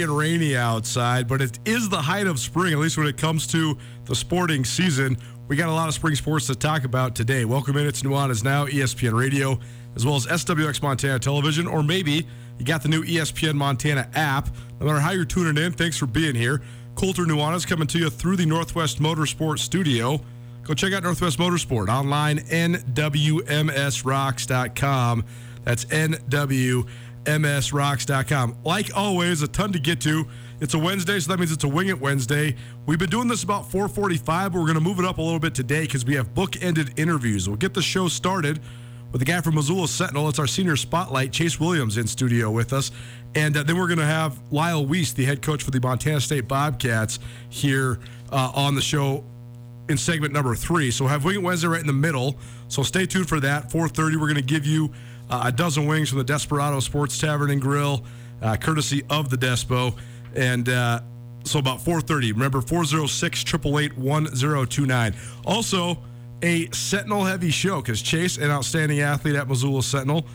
And rainy outside, but it is the height of spring, at least when it comes to the sporting season. We got a lot of spring sports to talk about today. Welcome in. It's Nuanez Now, ESPN Radio, as well as SWX Montana Television, or maybe you got the new ESPN Montana app. No matter how you're tuning in, thanks for being here. Colter Nuanez coming to you through the Northwest Motorsport Studio. Go check out Northwest Motorsport online, nwmsrocks.com. That's nwmsrocks.com. Like always, a ton to get to. It's a Wednesday, so that means it's a Wing It Wednesday. We've been doing this about 445, but we're going to move it up a little bit today because we have book-ended interviews. We'll get the show started with the guy from Missoula Sentinel. It's our senior spotlight, Chase Williams, in studio with us. And uh, then we're going to have Lyle Weese, the head coach for the Montana State Bobcats, here uh, on the show in segment number three. So we'll have Wing It Wednesday right in the middle. So stay tuned for that. 4:30, we're going to give you a dozen wings from the Desperado Sports Tavern and Grill, uh, courtesy of the Despo. And uh, so about 4:30. Remember 406 1029 Also, a Sentinel heavy show because Chase, an outstanding athlete at Missoula Sentinel,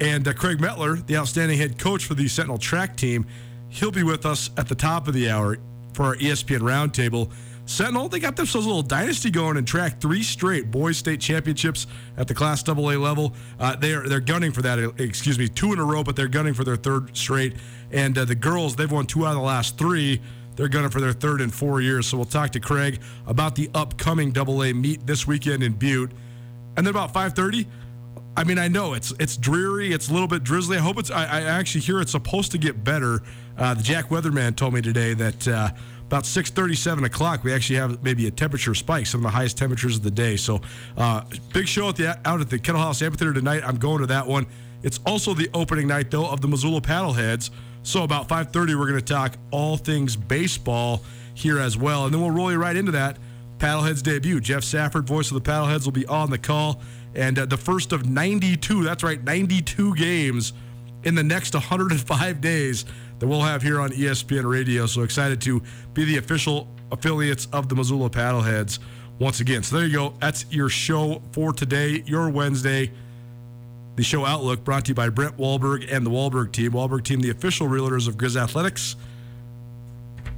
and uh, Craig Metler, the outstanding head coach for the Sentinel track team, he'll be with us at the top of the hour for our ESPN roundtable. Sentinel, they got themselves a little dynasty going and track three straight boys state championships at the Class AA level. Uh, they're they're gunning for that. uh, Excuse me, two in a row, but they're gunning for their third straight. And uh, the girls, they've won two out of the last three. They're gunning for their third in four years. So we'll talk to Craig about the upcoming AA meet this weekend in Butte. And then about 5:30, I mean, I know it's it's dreary, it's a little bit drizzly. I hope it's. I, I actually hear it's supposed to get better. Uh, the Jack Weatherman told me today that uh, about 6:37 o'clock, we actually have maybe a temperature spike, some of the highest temperatures of the day. So, uh, big show at the out at the Kettle House Amphitheater tonight. I'm going to that one. It's also the opening night though of the Missoula Paddleheads. So about 5:30, we're going to talk all things baseball here as well, and then we'll roll you right into that Paddleheads debut. Jeff Safford, voice of the Paddleheads, will be on the call, and uh, the first of 92. That's right, 92 games in the next 105 days that we'll have here on ESPN Radio. So excited to be the official affiliates of the Missoula Paddleheads once again. So there you go. That's your show for today, your Wednesday. The show Outlook brought to you by Brent Wahlberg and the Wahlberg team. Wahlberg team, the official realtors of Grizz Athletics.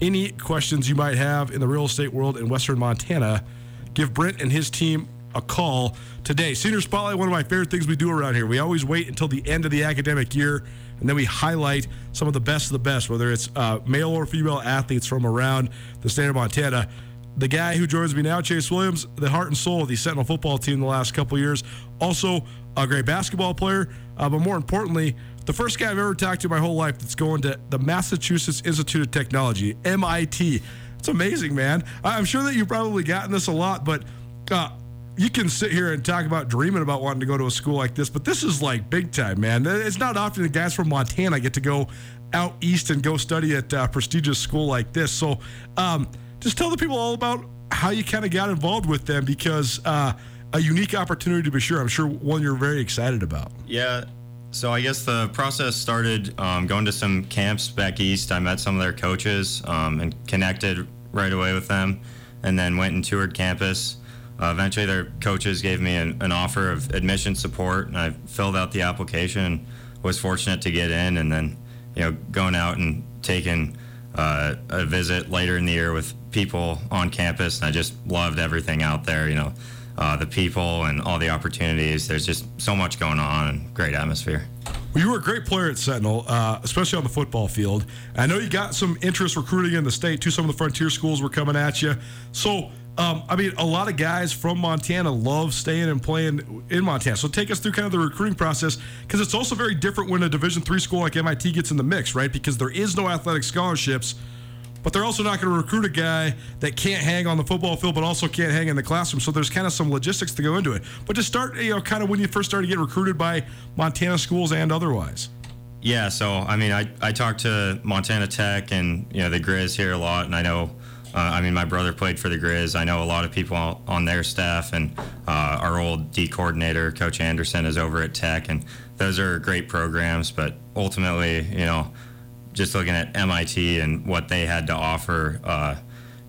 Any questions you might have in the real estate world in Western Montana, give Brent and his team a call today. Senior Spotlight, one of my favorite things we do around here. We always wait until the end of the academic year, and then we highlight some of the best of the best, whether it's uh, male or female athletes from around the state of Montana. The guy who joins me now, Chase Williams, the heart and soul of the Sentinel football team the last couple years, also a great basketball player, uh, but more importantly, the first guy I've ever talked to my whole life that's going to the Massachusetts Institute of Technology, MIT. It's amazing, man. I'm sure that you've probably gotten this a lot, but uh, you can sit here and talk about dreaming about wanting to go to a school like this, but this is like big time, man. It's not often the guys from Montana get to go out east and go study at a prestigious school like this. So, um, just tell the people all about how you kind of got involved with them because uh, a unique opportunity to be sure. I'm sure one you're very excited about. Yeah. So I guess the process started um, going to some camps back east. I met some of their coaches um, and connected right away with them, and then went and toured campus. Uh, eventually, their coaches gave me an, an, offer of admission support, and I filled out the application was fortunate to get in. And then, you know, going out and taking uh, a visit later in the year with people on campus, and I just loved everything out there. You know, uh, the people and all the opportunities. There's just so much going on and great atmosphere. Well, you were a great player at Sentinel, uh, especially on the football field. I know you got some interest recruiting in the state too. Some of the frontier schools were coming at you. So um, I mean, a lot of guys from Montana love staying and playing in Montana. So take us through kind of the recruiting process because it's also very different when a Division three school like MIT gets in the mix, right? Because there is no athletic scholarships, but they're also not going to recruit a guy that can't hang on the football field, but also can't hang in the classroom. So there's kind of some logistics to go into it. But to start, you know, kind of when you first started getting recruited by Montana schools and otherwise. Yeah, so I mean, I I talked to Montana Tech and you know the Grizz here a lot, and I know uh, I mean, my brother played for the Grizz. I know a lot of people on their staff, and uh, our old D coordinator, Coach Anderson, is over at Tech, and those are great programs. But ultimately, you know, just looking at MIT and what they had to offer, uh,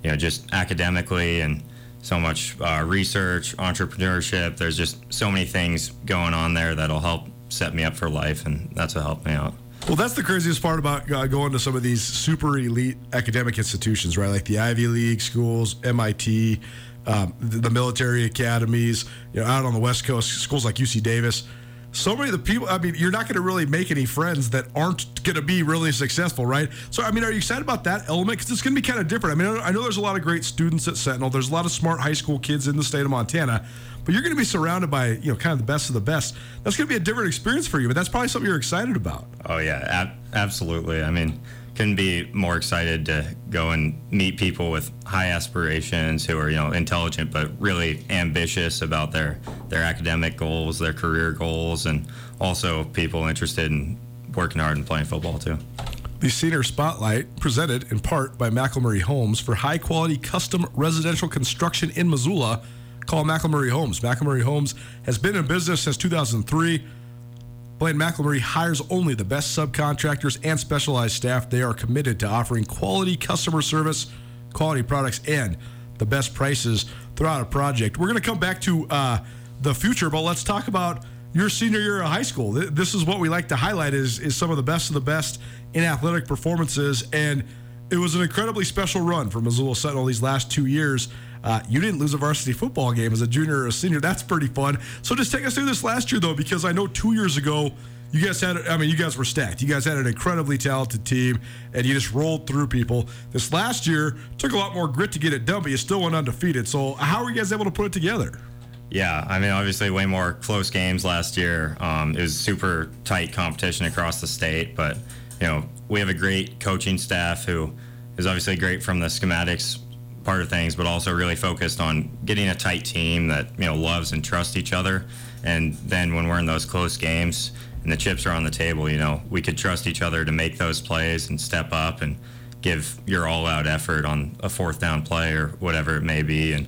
you know, just academically and so much uh, research, entrepreneurship. There's just so many things going on there that'll help set me up for life, and that's what helped me out. Well, that's the craziest part about uh, going to some of these super elite academic institutions, right? Like the Ivy League schools, MIT, um, the, the, military academies, you know, out on the West Coast, schools like UC Davis. So many of the people, I mean, you're not going to really make any friends that aren't going to be really successful, right? So, I mean, are you excited about that element? Because it's going to be kind of different. I mean, I know there's a lot of great students at Sentinel, there's a lot of smart high school kids in the state of Montana but you're going to be surrounded by you know kind of the best of the best. That's going to be a different experience for you, but that's probably something you're excited about. Oh yeah, ab- absolutely. I mean, couldn't be more excited to go and meet people with high aspirations who are you know intelligent but really ambitious about their their academic goals, their career goals, and also people interested in working hard and playing football too. The Senior Spotlight, presented in part by McElmurray Homes for high quality custom residential construction in Missoula Call McElmurray Homes. McElmurray Homes has been in business since 2003. Blaine McElmurray hires only the best subcontractors and specialized staff. They are committed to offering quality customer service, quality products, and the best prices throughout a project. We're going to come back to uh, the future, but let's talk about your senior year of high school. This is what we like to highlight is, is some of the best of the best in athletic performances. And it was an incredibly special run for Missoula Sentinel these last two years. Uh, you didn't lose a varsity football game as a junior or a senior. That's pretty fun. So just take us through this last year, though, because I know two years ago, you guys had, I mean, you guys were stacked. You guys had an incredibly talented team, and you just rolled through people. This last year took a lot more grit to get it done, but you still went undefeated. So, how were you guys able to put it together? Yeah, I mean, obviously, way more close games last year. Um, it was super tight competition across the state, but you know, we have a great coaching staff who is obviously great from the schematics part of things, but also really focused on getting a tight team that you know loves and trusts each other. And then when we're in those close games and the chips are on the table, you know, we could trust each other to make those plays and step up and give your all-out effort on a fourth down play or whatever it may be. And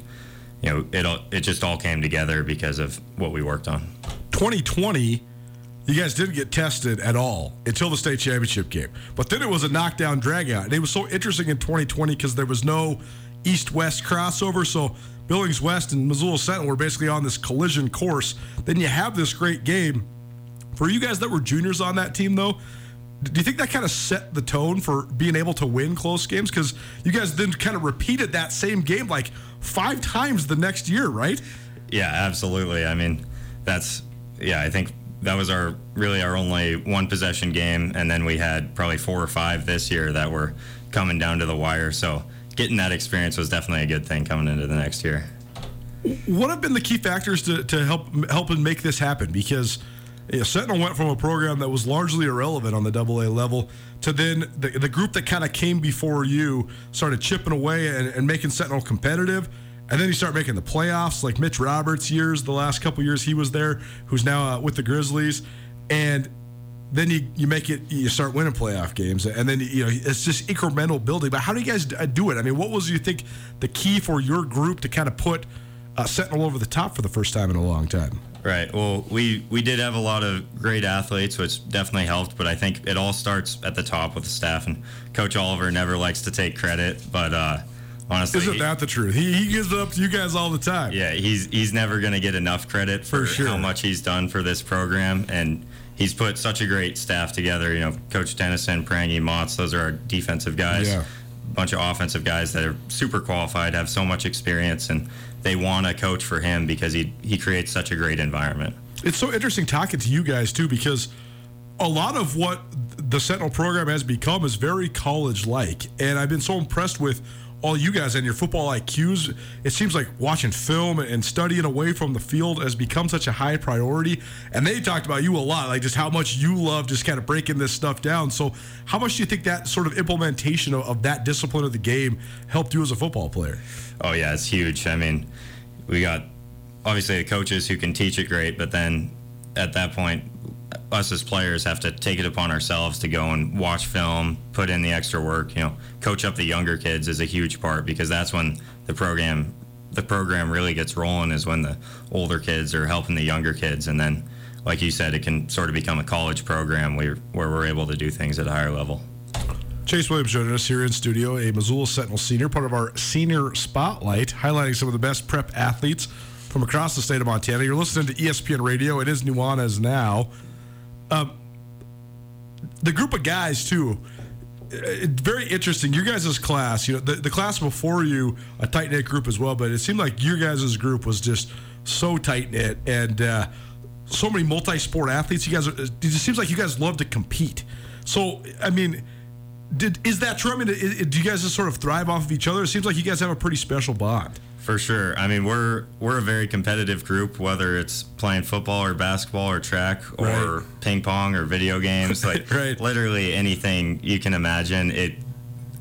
you know, it all, it just all came together because of what we worked on. 2020, you guys didn't get tested at all until the state championship game. But then it was a knockdown dragout. And it was so interesting in 2020 because there was no east west crossover. So Billings West and Missoula Sentinel were basically on this collision course. Then you have this great game. For you guys that were juniors on that team, though, do you think that kind of set the tone for being able to win close games? Because you guys then kind of repeated that same game like five times the next year, right? Yeah, absolutely. I mean, that's yeah. I think that was our really our only one possession game, and then we had probably four or five this year that were coming down to the wire. So getting that experience was definitely a good thing coming into the next year. What have been the key factors to, to help help and make this happen? Because you know, Sentinel went from a program that was largely irrelevant on the Double A level to then the, the group that kind of came before you started chipping away and, and making Sentinel competitive. And then you start making the playoffs, like Mitch Roberts' years, the last couple years he was there, who's now uh, with the Grizzlies. And then you, you make it, you start winning playoff games. And then, you know, it's just incremental building. But how do you guys uh, do it? I mean, what was, you think, the key for your group to kind of put uh, Sentinel over the top for the first time in a long time? Right. Well, we we did have a lot of great athletes, which definitely helped. But I think it all starts at the top with the staff. And Coach Oliver never likes to take credit, but uh, honestly, isn't that the truth? He, he gives it up to you guys all the time. Yeah, he's he's never going to get enough credit for, For sure. how much he's done for this program, and he's put such a great staff together. You know, Coach Dennison, Prangy, Motts, those are our defensive guys. Yeah. A bunch of offensive guys that are super qualified, have so much experience, and they want to coach for him because he he creates such a great environment. It's so interesting talking to you guys too because a lot of what the Sentinel program has become is very college like. And I've been so impressed with all you guys and your football IQs. It seems like watching film and studying away from the field has become such a high priority. And they talked about you a lot, like just how much you love just kind of breaking this stuff down. So, how much do you think that sort of implementation of, of that discipline of the game helped you as a football player? Oh yeah, it's huge. I mean, we got obviously the coaches who can teach it great, but then at that point, us as players have to take it upon ourselves to go and watch film, put in the extra work. You know, coach up the younger kids is a huge part because that's when the program the program really gets rolling is when the older kids are helping the younger kids, and then, like you said, it can sort of become a college program where where we're able to do things at a higher level. Chase Williams joining us here in studio, a Missoula Sentinel senior, part of our senior spotlight, highlighting some of the best prep athletes from across the state of Montana. You're listening to ESPN Radio. It is Nuanez now. Um, the group of guys too. uh, Very interesting. Your guys' class, you know, the, the class before you, a tight knit group as well, but it seemed like your guys' group was just so tight knit and uh, so many multi sport athletes. You guys, are, it just seems like you guys love to compete. So, I mean, did is that true? I mean, do you guys just sort of thrive off of each other? It seems like you guys have a pretty special bond. For sure. I mean, we're we're a very competitive group, whether it's playing football or basketball or track or Right. ping pong or video games, like Right. literally anything you can imagine. It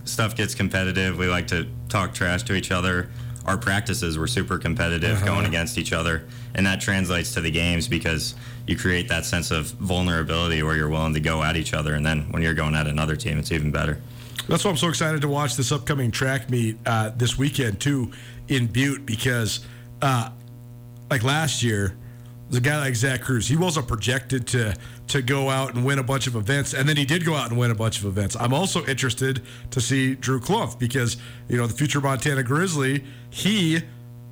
stuff gets competitive. We like to talk trash to each other. Our practices were super competitive, Uh-huh. going against each other, and that translates to the games because you create that sense of vulnerability where you're willing to go at each other, and then when you're going at another team, it's even better. That's why I'm so excited to watch this upcoming track meet uh, this weekend too in Butte because, uh, like last year, the guy like Zach Cruz, he wasn't projected to to go out and win a bunch of events, and then he did go out and win a bunch of events. I'm also interested to see Drew Clump because you know the future Montana Grizzly, he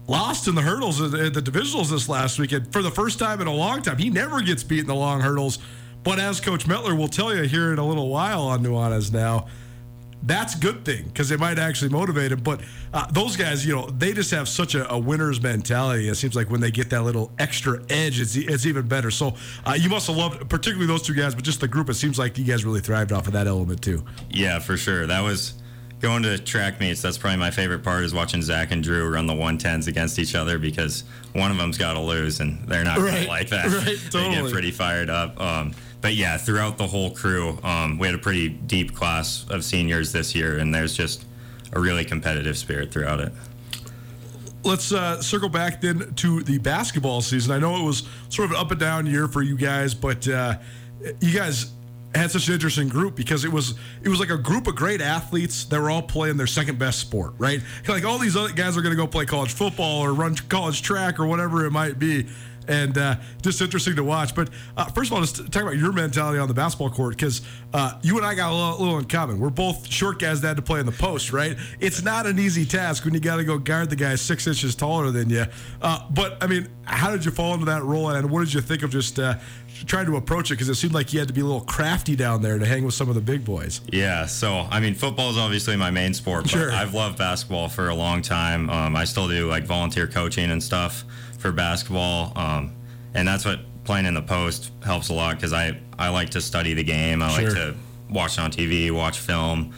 lost in the hurdles at the, at divisionals this last weekend for the first time in a long time. He never gets beat in the long hurdles, but as Coach Metler will tell you here in a little while on Nuanez now that's a good thing because it might actually motivate him. But uh, those guys, you know, they just have such a, a winner's mentality. It seems like when they get that little extra edge, it's, it's even better. So uh, you must have loved, particularly those two guys, but just the group. It seems like you guys really thrived off of that element too. Yeah, for sure. That was going to track meets. That's probably my favorite part is watching Zach and Drew run the 110s against each other because one of them's got to lose, and they're not going to like that. right, They get pretty fired up. Um, but yeah, throughout the whole crew, um, we had a pretty deep class of seniors this year, and there's just a really competitive spirit throughout it. Let's uh, circle back then to the basketball season. I know it was sort of an up and down year for you guys, but uh, you guys had such an interesting group because it was it was like a group of great athletes that were all playing their second best sport, right? Like all these other guys are going to go play college football or run college track or whatever it might be, and uh, just interesting to watch. But uh, first of all, just talk about your mentality on the basketball court because uh, you and I got a little, little, in common. We're both short guys that had to play in the post, right? It's not an easy task when you got to go guard the guy six inches taller than you. Uh, but I mean, how did you fall into that role, and what did you think of just uh, trying to approach it? Because it seemed like you had to be a little crafty down there to hang with some of the big boys. Yeah, so I mean, football is obviously my main sport, but Sure. I've loved basketball for a long time. Um, I still do like volunteer coaching and stuff for basketball, um, and that's what playing in the post helps a lot because I I like to study the game. I Sure. like to watch on TV, watch film,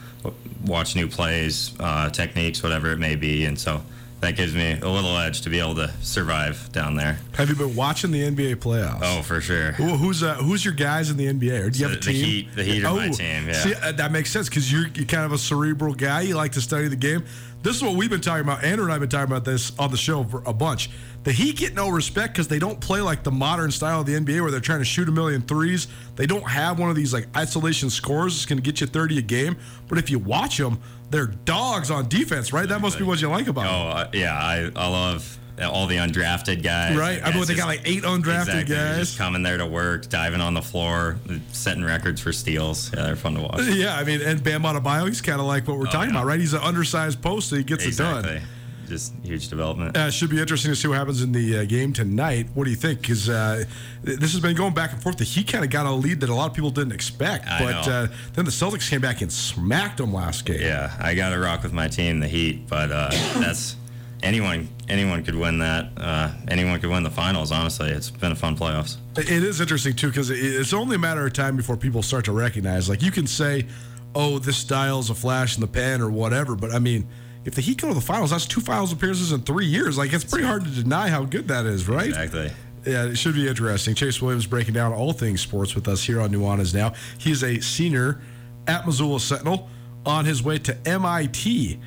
watch new plays, uh, techniques, whatever it may be, and so that gives me a little edge to be able to survive down there. Have you been watching the NBA playoffs? Oh, for sure. Who- Who's uh, who's your guys in the NBA? Or do you have a The- the team? Heat- the Heat are my team, yeah. See, uh, that makes sense because you're, you're kind of a cerebral guy. You like to study the game. This is what we've been talking about. Andrew and I have been talking about this on the show for a bunch. The Heat get no respect because they don't play like the modern style of the NBA where they're trying to shoot a million threes. They don't have one of these like isolation scores that's going to get you 30 a game. But if you watch them, they're dogs on defense, right? That must be what you like about them. Oh uh, yeah, I, I love all the undrafted guys. Right. I mean, Guys they got like eight undrafted exactly, guys. just coming there to work, diving on the floor, setting records for steals. Yeah, they're fun to watch. Yeah, I mean, and Bam Adebayo, he's kind of like what we're talking Oh, yeah. about, right? He's an undersized post, so he gets it done. Just huge development. Uh, should be interesting to see what happens in the uh, game tonight. What do you think? Because uh, this has been going back and forth. The Heat kind of got a lead that a lot of people didn't expect, I but uh, then the Celtics came back and smacked them last game. Yeah, I got to rock with my team, the Heat, but uh, that's anyone. Anyone could win that. Uh, anyone could win the finals. Honestly, it's been a fun playoffs. It is interesting too because it's only a matter of time before people start to recognize. Like you can say, "Oh, this style is a flash in the pan" or whatever, but I mean, if the Heat go to the finals, that's two finals appearances in three years. Like it's pretty hard to deny how good that is, right? Exactly. Yeah, it should be interesting. Chase Williams breaking down all things sports with us here on Nuanez Now. He is a senior at Missoula Sentinel on his way to MIT.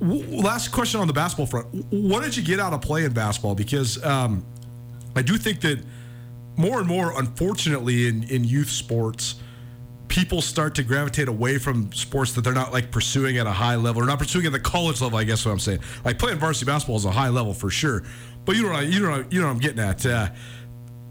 Last question on the basketball front. What did you get out of playing basketball? Because um, I do think that more and more, unfortunately, in, in youth sports, people start to gravitate away from sports that they're not like pursuing at a high level or not pursuing at the college level. I guess what I'm saying. Like playing varsity basketball is a high level for sure, but you know you know you know what I'm getting at. Uh,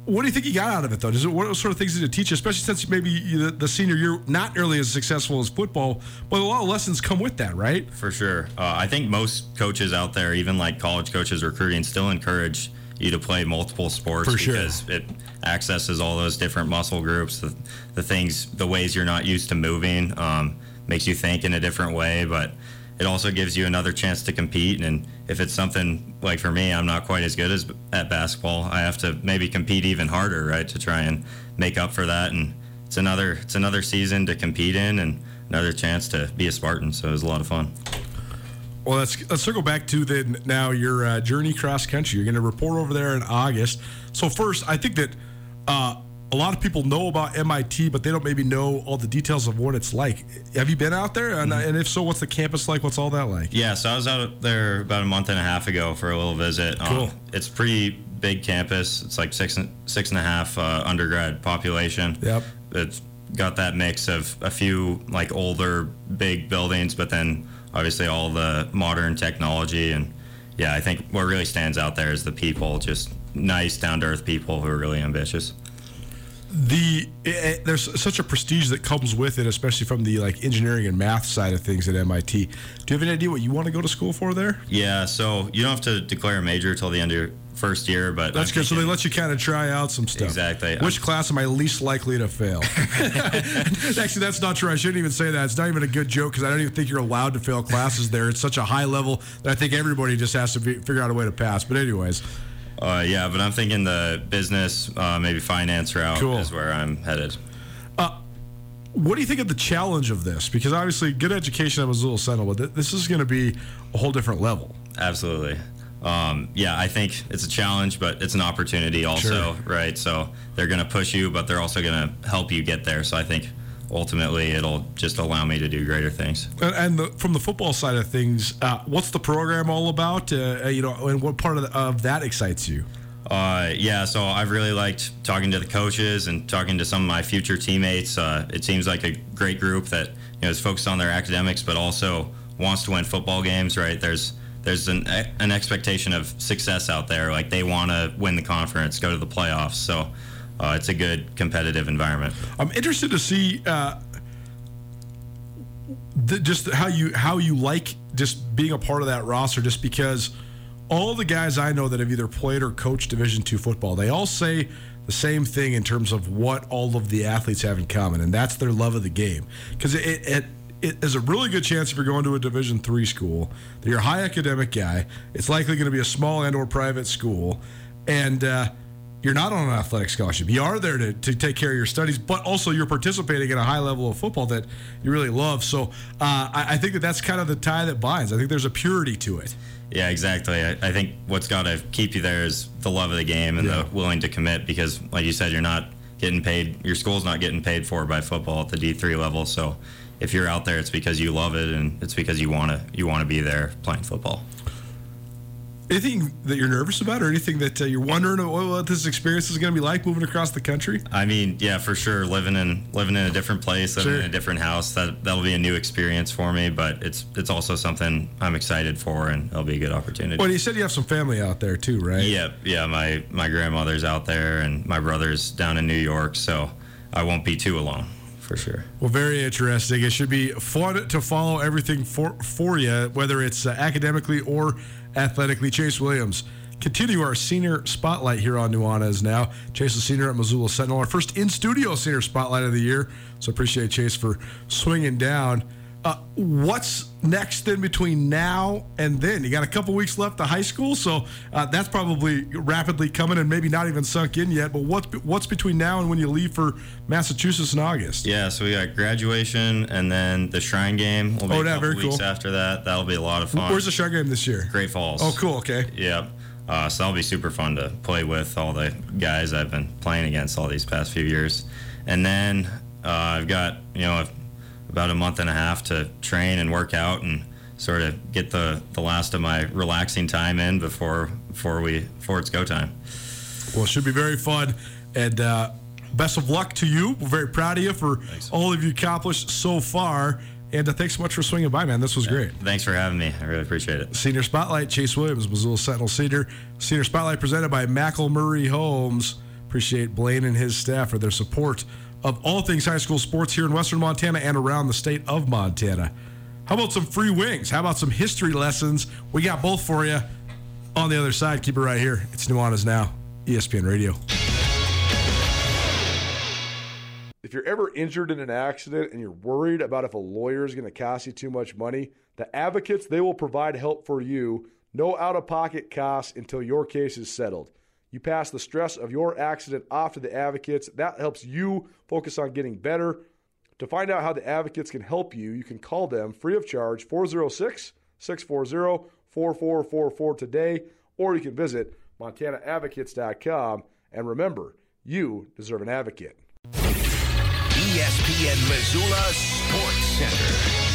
what do you think he got out of it though? Does it, what sort of things did it teach you, especially since maybe the, the senior year not nearly as successful as football, but a lot of lessons come with that, right? For sure. Uh, I think most coaches out there, even like college coaches recruiting, still encourage you to play multiple sports For sure. because it accesses all those different muscle groups, the, the things, the ways you're not used to moving, um, makes you think in a different way, but it also gives you another chance to compete. And if it's something like for me, I'm not quite as good as at basketball. I have to maybe compete even harder, right, to try and make up for that. And it's another, it's another season to compete in and another chance to be a Spartan. So it was a lot of fun. Well, let's let's circle back to the now your uh, journey cross country. You're going to report over there in August. So first, I think that uh, a lot of people know about MIT, but they don't maybe know all the details of what it's like. Have you been out there? And, and if so, what's the campus like? What's all that like? Yeah, so I was out there about a month and a half ago for a little visit. Um, Cool. it's pretty big campus. It's like six and six and a half uh, undergrad population. Yep. It's got that mix of a few like older big buildings, but then obviously all the modern technology and yeah, I think what really stands out there is the people, just nice, down to earth people who are really ambitious. The eh, there's such a prestige that comes with it, especially from the like engineering and math side of things at MIT. Do you have any idea what you want to go to school for there? Yeah, so you don't have to declare a major till the end of your first year, but That's I'm good. So they let you kind of try out some stuff. Exactly. Which class am I least likely to fail? Actually, that's not true. I shouldn't even say that. It's not even a good joke because I don't even think you're allowed to fail classes there. It's such a high level that I think everybody just has to be, figure out a way to pass. But anyways, Uh, yeah, but I'm thinking the business, uh, maybe finance route Cool. is where I'm headed. what do you think of the challenge of this? Because obviously, good education at Missoula Sentinel, but th- this is going to be a whole different level. Absolutely. um, yeah, I think it's a challenge, but it's an opportunity also, Sure. right? So they're going to push you, but they're also going to help you get there. So I think ultimately it'll just allow me to do greater things. And, and the, from the football side of things, uh, what's the program all about? Uh, uh, you know, and what part of, the, of that excites you? Uh, yeah, so I've really liked talking to the coaches and talking to some of my future teammates. Uh, it seems like a great group that you know is focused on their academics, but also wants to win football games. Right? There's there's an an expectation of success out there. Like they want to win the conference, go to the playoffs. So uh, it's a good competitive environment. I'm interested to see uh, the, just how you how you like just being a part of that roster. Just because all the guys I know that have either played or coached Division two football, they all say the same thing in terms of what all of the athletes have in common, and that's their love of the game. Because it, it it is a really good chance if you're going to a Division three school that you're a high academic guy. It's likely going to be a small and or private school, and uh, you're not on an athletic scholarship. You are there to, to take care of your studies, but also you're participating in a high level of football that you really love. So uh, I, I think that that's kind of the tie that binds. I think there's a purity to it. Yeah, exactly. I, I think what's got to keep you there is the love of the game and Yeah. the willing to commit because, like you said, you're not getting paid. Your school's not getting paid for by football at the D3 level. So if you're out there, it's because you love it and it's because you want to you want to be there playing football. Anything that you're nervous about, or anything that uh, you're wondering what, what this experience is going to be like moving across the country? I mean, yeah, for sure. Living in living in a different place, living Sure. in a different house, that that'll be a new experience for me. But it's it's also something I'm excited for, and it'll be a good opportunity. Well, you said you have some family out there too, right? Yeah, yeah. My my grandmother's out there, and my brother's down in New York, so I won't be too alone for sure. Well, very interesting. It should be fun to follow everything for for you, whether it's uh, academically or athletically. Chase Williams. Continue our senior spotlight here on Nuanez now. Chase is senior at Missoula Sentinel, our first in studio senior spotlight of the year. So appreciate Chase for swinging down. Uh, what's next then between now and then? You got a couple weeks left to high school, so uh, that's probably rapidly coming and maybe not even sunk in yet. But what's what's between now and when you leave for Massachusetts in August? Yeah, so we got graduation, and then the Shrine Game will be Oh, a yeah, couple very weeks cool. after that. That'll be a lot of fun. Where's the Shrine game this year? Great Falls. Oh, cool. Okay. Yep. Uh, so that'll be super fun to play with all the guys I've been playing against all these past few years. And then uh, I've got, you know, about a month and a half to train and work out and sort of get the, the last of my relaxing time in before before we before it's go time. Well, it should be very fun. And uh, best of luck to you. We're very proud of you for all of you accomplished so far. And uh, thanks so much for swinging by, man. This was great. Thanks for having me. I really appreciate it. Senior Spotlight, Chase Williams, Missoula Sentinel Senior. Senior Spotlight presented by McElmurray Homes. Appreciate Blaine and his staff for their support of all things high school sports here in Western Montana and around the state of Montana. How about some free wings? How about some history lessons? We got both for you on the other side. Keep it right here. It's Nuanez Now, ESPN Radio. If you're ever injured in an accident and you're worried about if a lawyer is going to cost you too much money, the advocates, they will provide help for you. No out of pocket costs until your case is settled. You pass the stress of your accident off to the advocates. That helps you focus on getting better. To find out how the advocates can help you, you can call them free of charge 406 640 4444 today, or you can visit montanaadvocates.com. And remember, you deserve an advocate. ESPN Missoula Sports Center.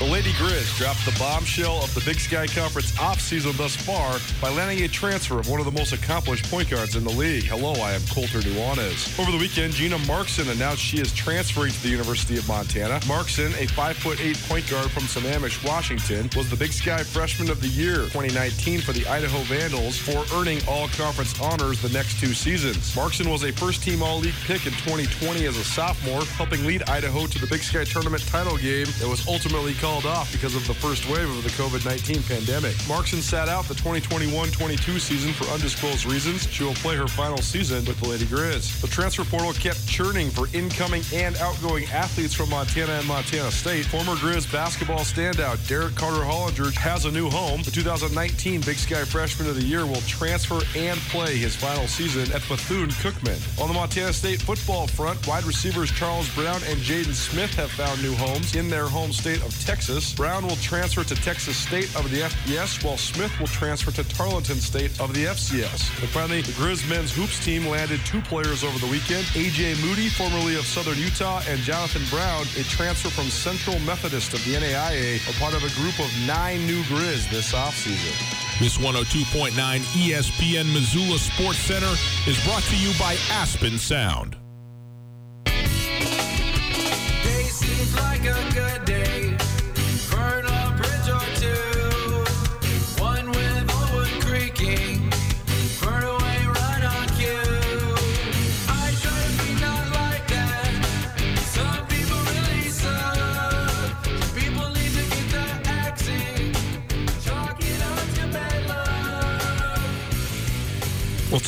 The Lady Grizz dropped the bombshell of the Big Sky Conference offseason thus far by landing a transfer of one of the most accomplished point guards in the league. Hello, I am Colter Nuanez. Over the weekend, Gina Marxen announced she is transferring to the University of Montana. Marxen, a 5'8 point guard from Sammamish, Washington, was the Big Sky Freshman of the Year 2019 for the Idaho Vandals for earning all conference honors the next two seasons. Marxen was a first team All League pick in 2020 as a sophomore, helping lead Idaho to the Big Sky Tournament title game that was ultimately called off because of the first wave of the COVID 19 pandemic. Marxen sat out the 2021 22 season for undisclosed reasons. She will play her final season with the Lady Grizz. The transfer portal kept churning for incoming and outgoing athletes from Montana and Montana State. Former Grizz basketball standout Derrick Carter Hollinger has a new home. The 2019 Big Sky Freshman of the Year will transfer and play his final season at Bethune Cookman. On the Montana State football front, wide receivers Charles Brown and Jaden Smith have found new homes in their home state of Texas. Texas. Brown will transfer to Texas State of the FBS, while Smith will transfer to Tarleton State of the FCS. And finally, the Grizz men's hoops team landed two players over the weekend. AJ Moody, formerly of Southern Utah, and Jonathan Brown, a transfer from Central Methodist of the NAIA, a part of a group of nine new Grizz this offseason. This 102.9 ESPN Missoula Sports Center is brought to you by Aspen Sound.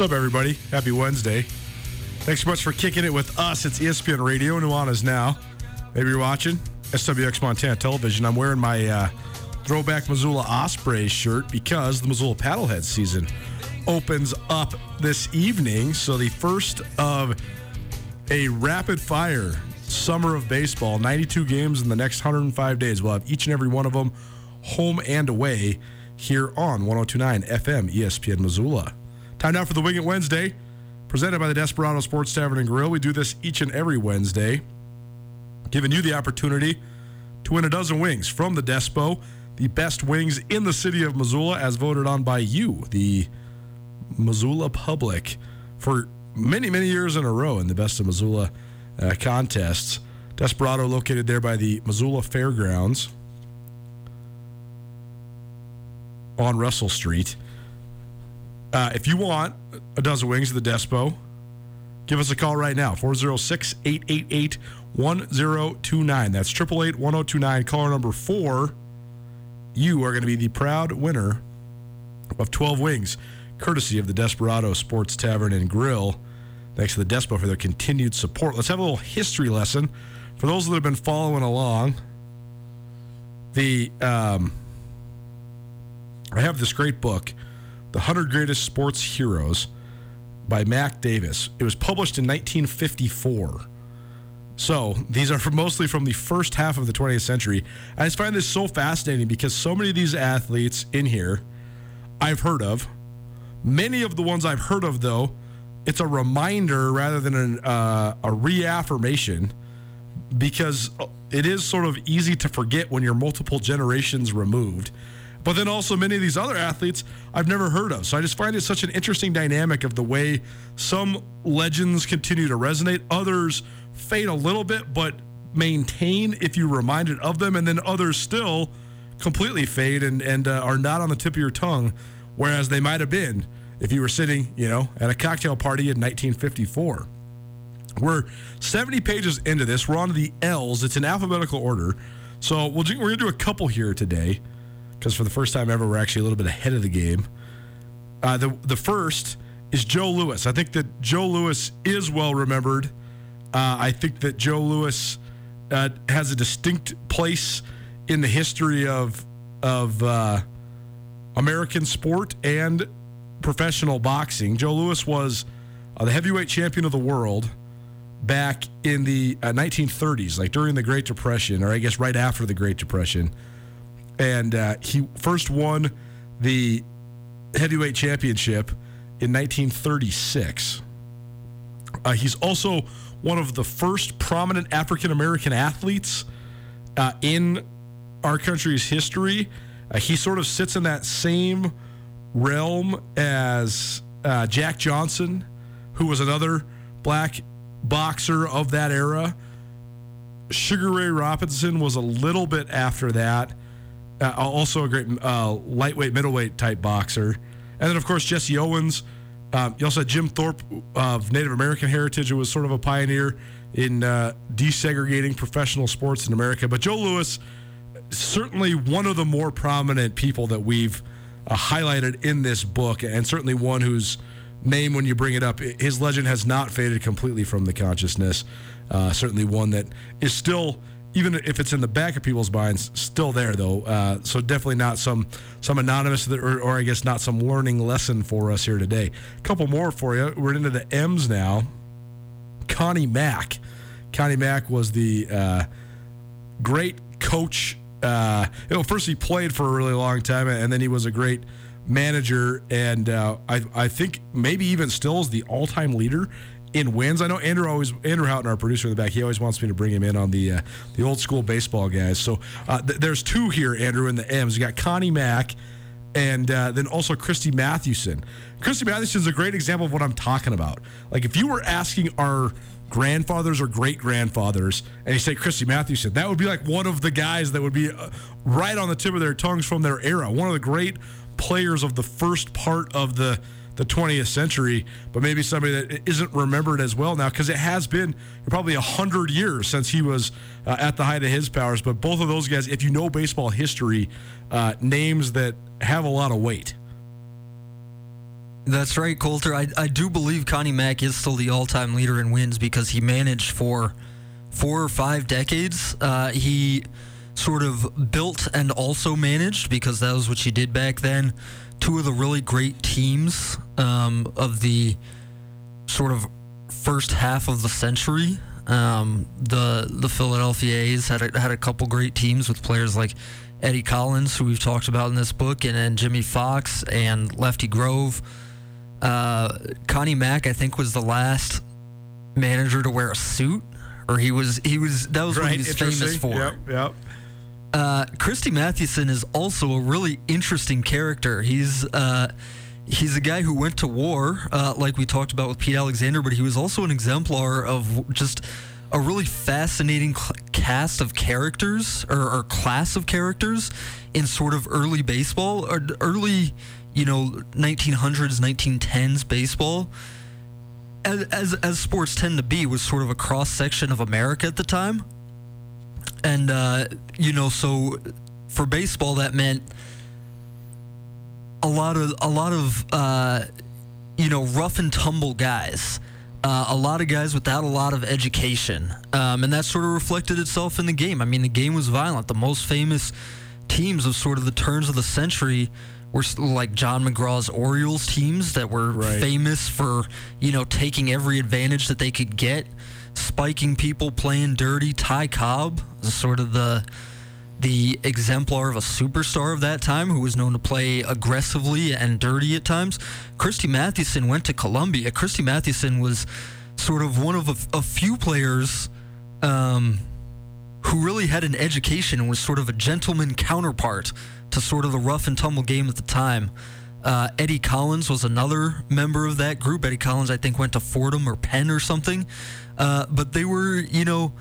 Up, everybody? Happy Wednesday. Thanks so much for kicking it with us. It's ESPN Radio, Nuanez Now. Maybe you're watching SWX Montana Television. I'm wearing my uh, throwback Missoula Ospreys shirt because the Missoula Paddlehead season opens up this evening. So the first of a rapid fire summer of baseball, 92 games in the next 105 days. We'll have each and every one of them home and away here on 1029 FM ESPN Missoula. Time now for the Wing It Wednesday, presented by the Desperado Sports Tavern and Grill. We do this each and every Wednesday, giving you the opportunity to win a dozen wings from the Despo, the best wings in the city of Missoula, as voted on by you, the Missoula public, for many, many years in a row in the Best of Missoula uh, contests. Desperado located there by the Missoula Fairgrounds on Russell Street. Uh, if you want a dozen wings of the Despo, give us a call right now 406 888 1029. That's 888 1029. Caller number four. You are going to be the proud winner of 12 wings, courtesy of the Desperado Sports Tavern and Grill. Thanks to the Despo for their continued support. Let's have a little history lesson for those that have been following along. The um, I have this great book, The 100 Greatest Sports Heroes by Mac Davis. It was published in 1954. So these are from mostly from the first half of the 20th century. I just find this so fascinating because so many of these athletes in here I've heard of. Many of the ones I've heard of, though, it's a reminder rather than an, uh, a reaffirmation because it is sort of easy to forget when you're multiple generations removed. But then also many of these other athletes I've never heard of. So I just find it such an interesting dynamic of the way some legends continue to resonate, others fade a little bit, but maintain if you're reminded of them, and then others still completely fade and, and uh, are not on the tip of your tongue, whereas they might have been if you were sitting, you know, at a cocktail party in 1954. We're 70 pages into this. We're on to the L's. It's in alphabetical order. So we'll we're going to do a couple here today because for the first time ever, we're actually a little bit ahead of the game. Uh, the, the first is Joe Louis. I think that Joe Louis is well remembered. Uh, I think that Joe Louis uh, has a distinct place in the history of of uh, American sport and professional boxing. Joe Louis was uh, the heavyweight champion of the world back in the uh, 1930s, like during the Great Depression, or I guess right after the Great Depression. And uh, he first won the heavyweight championship in 1936. Uh, he's also one of the first prominent African American athletes uh, in our country's history. Uh, he sort of sits in that same realm as uh, Jack Johnson, who was another black boxer of that era. Sugar Ray Robinson was a little bit after that. Uh, also a great uh, lightweight, middleweight type boxer. And then, of course, Jesse Owens. Um, you also had Jim Thorpe of Native American heritage, who was sort of a pioneer in uh, desegregating professional sports in America. But Joe Louis, certainly one of the more prominent people that we've uh, highlighted in this book, and certainly one whose name, when you bring it up, his legend has not faded completely from the consciousness. Uh, certainly one that is still, even if it's in the back of people's minds, still there though. Uh, so definitely not some some anonymous, or, or I guess not some learning lesson for us here today. A couple more for you. We're into the M's now. Connie Mack. Connie Mack was the uh, great coach Uh, you know, first he played for a really long time, and then he was a great manager. And uh, I, I think maybe even still is the all-time leader in wins. I know Andrew always Andrew Houghton, our producer in the back, he always wants me to bring him in on the uh, the old school baseball guys. So uh, th- there's two here, Andrew, in the M's. You got Connie Mack and uh, then also Christy Mathewson. Christy Mathewson's a great example of what I'm talking about. Like if you were asking our grandfathers or great grandfathers, and you say Christy Mathewson, that would be like one of the guys that would be uh, right on the tip of their tongues from their era. One of the great players of the first part of the the 20th century, but maybe somebody that isn't remembered as well now because it has been probably a hundred years since he was uh, at the height of his powers. But both of those guys, if you know baseball history, uh, names that have a lot of weight. That's right, Colter. I, I do believe Connie Mack is still the all time leader in wins because he managed for four or five decades. Uh, he sort of built and also managed because that was what she did back then. Two of the really great teams um, of the sort of first half of the century. Um, the the Philadelphia A's had a, had a couple great teams with players like Eddie Collins, who we've talked about in this book, and then Jimmie Foxx and Lefty Grove. Uh, Connie Mack, I think, was the last manager to wear a suit, or he was he was that was what he was famous for. Yep, yep. Uh, Christy Mathewson is also a really interesting character. He's uh, he's a guy who went to war, uh, like we talked about with Pete Alexander, but he was also an exemplar of just a really fascinating cl- cast of characters or, or class of characters in sort of early baseball or early, you know, 1900s, 1910s baseball. As, as, as sports tend to be, was sort of a cross section of America at the time and uh, you know, so for baseball, that meant a lot of a lot of uh, you know rough and tumble guys. Uh, a lot of guys without a lot of education, um, and that sort of reflected itself in the game. I mean, the game was violent. The most famous teams of sort of the turns of the century were like John McGraw's Orioles teams that were Right. famous for you know taking every advantage that they could get, spiking people, playing dirty. Ty Cobb, sort of the the exemplar of a superstar of that time who was known to play aggressively and dirty at times. Christy Mathewson went to Columbia. Christy Mathewson was sort of one of a, a few players um, who really had an education and was sort of a gentleman counterpart to sort of the rough and tumble game at the time. Uh, Eddie Collins was another member of that group. Eddie Collins, I think, went to Fordham or Penn or something. Uh, but they were, you know,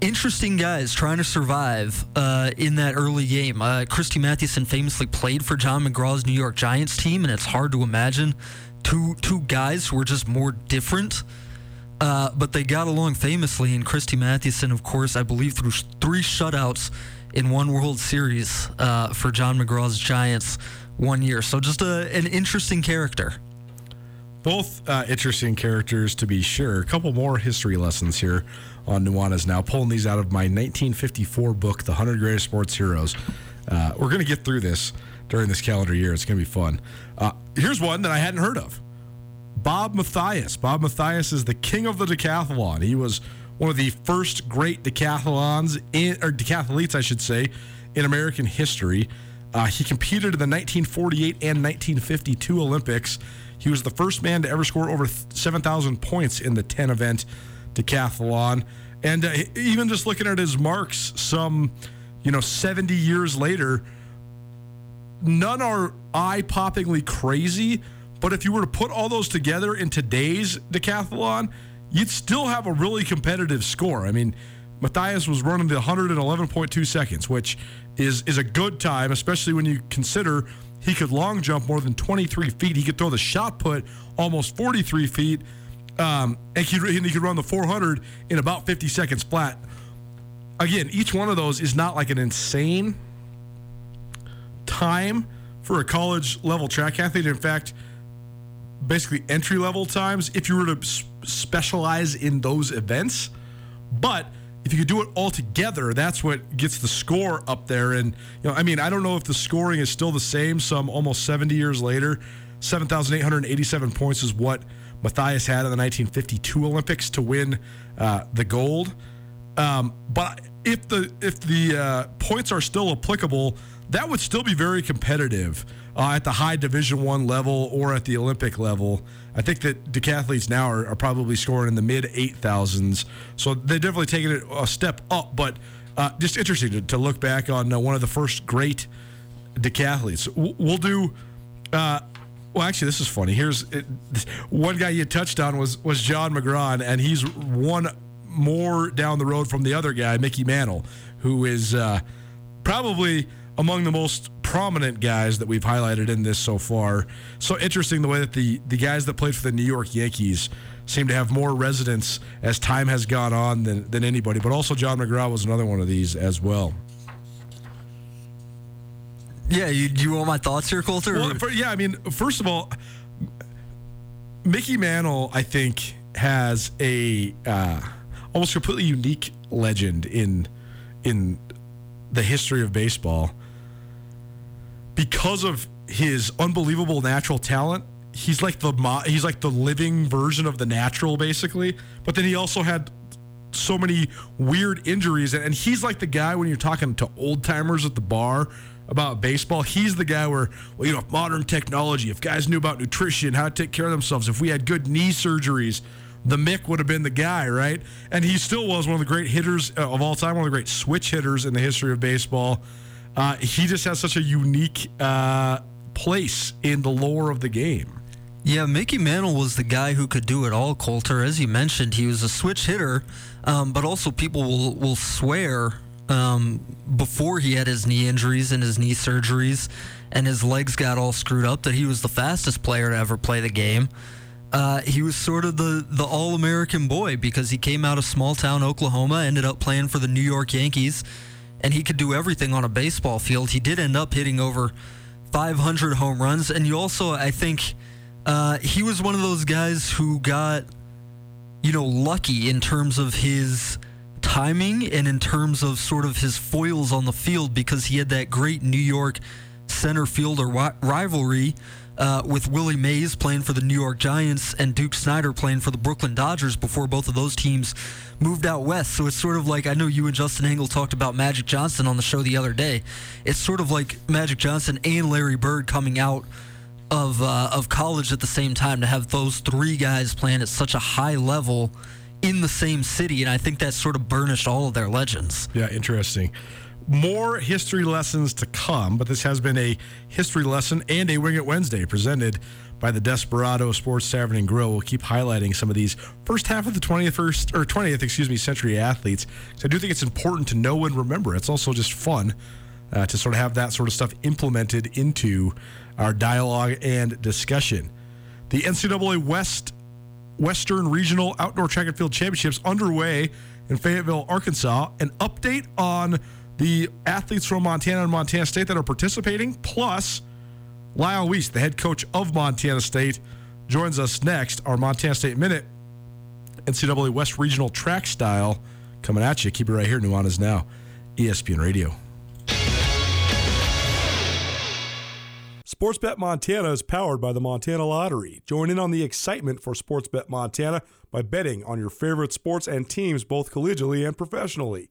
interesting guys trying to survive uh, in that early game. Uh, Christy Mathewson famously played for John McGraw's New York Giants team, and it's hard to imagine two two guys who were just more different. Uh, but they got along famously, and Christy Mathewson, of course, I believe sh- three shutouts in one World Series uh, for John McGraw's Giants one year. So just a, an interesting character. Both uh, interesting characters, to be sure. A couple more history lessons here on Nuanez now. Pulling these out of my 1954 book, The 100 Greatest Sports Heroes. Uh, we're going to get through this during this calendar year. It's going to be fun. Uh, here's one that I hadn't heard of Bob Mathias. Bob Mathias is the king of the decathlon. He was one of the first great decathlons, in, or decathletes, I should say, in American history. Uh, he competed in the 1948 and 1952 Olympics. He was the first man to ever score over 7,000 points in the 10 event decathlon. And uh, even just looking at his marks, some, you know, 70 years later, none are eye poppingly crazy, but if you were to put all those together in today's decathlon, you'd still have a really competitive score. I mean, Mathias was running the 111.2 seconds, which is is a good time, especially when you consider he could long jump more than 23 feet. He could throw the shot put almost 43 feet, um, and he, and he could run the 400 in about 50 seconds flat. Again, each one of those is not like an insane time for a college level track athlete. In fact, basically entry level times if you were to specialize in those events. But if you could do it all together, that's what gets the score up there. And, you know, I mean, I don't know if the scoring is still the same some almost 70 years later. 7,887 points is what Mathias had in the 1952 Olympics to win uh, the gold. Um, but if the if the uh, points are still applicable, that would still be very competitive uh, at the high Division One level or at the Olympic level. I think that decathletes now are, are probably scoring in the mid eight thousands, so they're definitely taking it a step up. But uh, just interesting to, to look back on uh, one of the first great decathletes. We'll do. Uh, well, actually, this is funny. Here's it, one guy you touched on was was John McGraw, and he's one more down the road from the other guy, Mickey Mantle, who is uh, probably among the most prominent guys that we've highlighted in this so far. So interesting the way that the the guys that played for the New York Yankees seem to have more resonance as time has gone on than, than anybody. But also John McGraw was another one of these as well. Yeah, you, you want my thoughts here, Colter? Well, for, yeah, I mean, first of all, Mickey Mantle, I think, has a uh, almost completely unique legend in in the history of baseball because of his unbelievable natural talent. He's like the mo- he's like the living version of the natural, basically. But then he also had so many weird injuries, and he's like the guy when you're talking to old timers at the bar about baseball. He's the guy where, well, you know, modern technology, if guys knew about nutrition, how to take care of themselves, if we had good knee surgeries, the Mick would have been the guy, right? And he still was one of the great hitters uh, of all time, one of the great switch hitters in the history of baseball. Uh, he just has such a unique uh, place in the lore of the game. Yeah, Mickey Mantle was the guy who could do it all, Colter. As you mentioned, he was a switch hitter, um, but also people will, will swear um, before he had his knee injuries and his knee surgeries and his legs got all screwed up that he was the fastest player to ever play the game. Uh, he was sort of the, the all American boy because he came out of small town Oklahoma, ended up playing for the New York Yankees, and he could do everything on a baseball field. He did end up hitting over 500 home runs, and you also, I think, uh, he was one of those guys who got, you know, lucky in terms of his timing and in terms of sort of his foils on the field because he had that great New York center fielder ri- rivalry uh, with Willie Mays playing for the New York Giants and Duke Snider playing for the Brooklyn Dodgers before both of those teams moved out west. So it's sort of like I know you and Justin Engel talked about Magic Johnson on the show the other day. It's sort of like Magic Johnson and Larry Bird coming out of uh, of college at the same time to have those three guys playing at such a high level in the same city, and I think that sort of burnished all of their legends. Yeah, interesting. More history lessons to come, but this has been a history lesson and a Wing It Wednesday presented by the Desperado Sports Tavern and Grill. We'll keep highlighting some of these first half of the 20th first or 20th, excuse me, century athletes. So I do think it's important to know and remember. It's also just fun uh, to sort of have that sort of stuff implemented into our dialogue and discussion. The NCAA West Western Regional Outdoor Track and Field Championships underway in Fayetteville, Arkansas. An update on the athletes from Montana and Montana State that are participating, plus Lyle Weese, the head coach of Montana State, joins us next. Our Montana State Minute, NCAA West Regional Track Style, coming at you. Keep it right here. Nuanez Now, ESPN Radio. Sportsbet Montana is powered by the Montana Lottery. Join in on the excitement for Sportsbet Montana by betting on your favorite sports and teams both collegially and professionally.